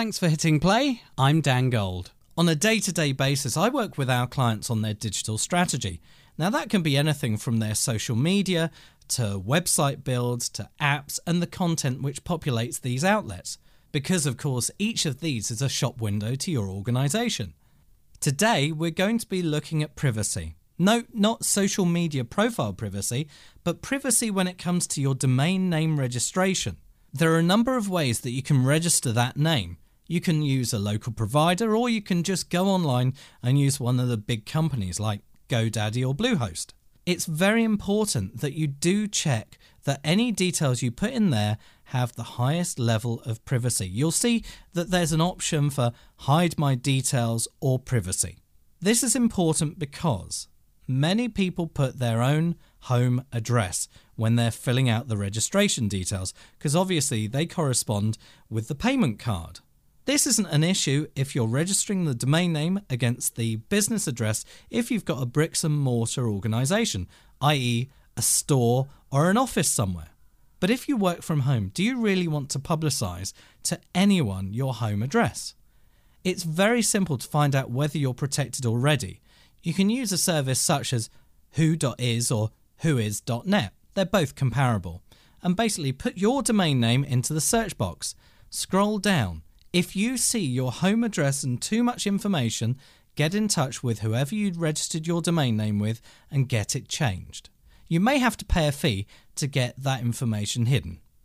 Thanks for hitting play. I'm Dan Gold. On a day to day basis, I work with our clients on their digital strategy. Now, that can be anything from their social media to website builds to apps and the content which populates these outlets. Because, of course, each of these is a shop window to your organization. Today, we're going to be looking at privacy. No, not social media profile privacy, but privacy when it comes to your domain name registration. There are a number of ways that you can register that name. You can use a local provider, or you can just go online and use one of the big companies like GoDaddy or Bluehost. It's very important that you do check that any details you put in there have the highest level of privacy. You'll see that there's an option for hide my details or privacy. This is important because many people put their own home address when they're filling out the registration details because obviously they correspond with the payment card. This isn't an issue if you're registering the domain name against the business address if you've got a bricks and mortar organisation, i.e., a store or an office somewhere. But if you work from home, do you really want to publicise to anyone your home address? It's very simple to find out whether you're protected already. You can use a service such as who.is or whois.net. They're both comparable. And basically put your domain name into the search box. Scroll down. If you see your home address and too much information, get in touch with whoever you'd registered your domain name with and get it changed. You may have to pay a fee to get that information hidden.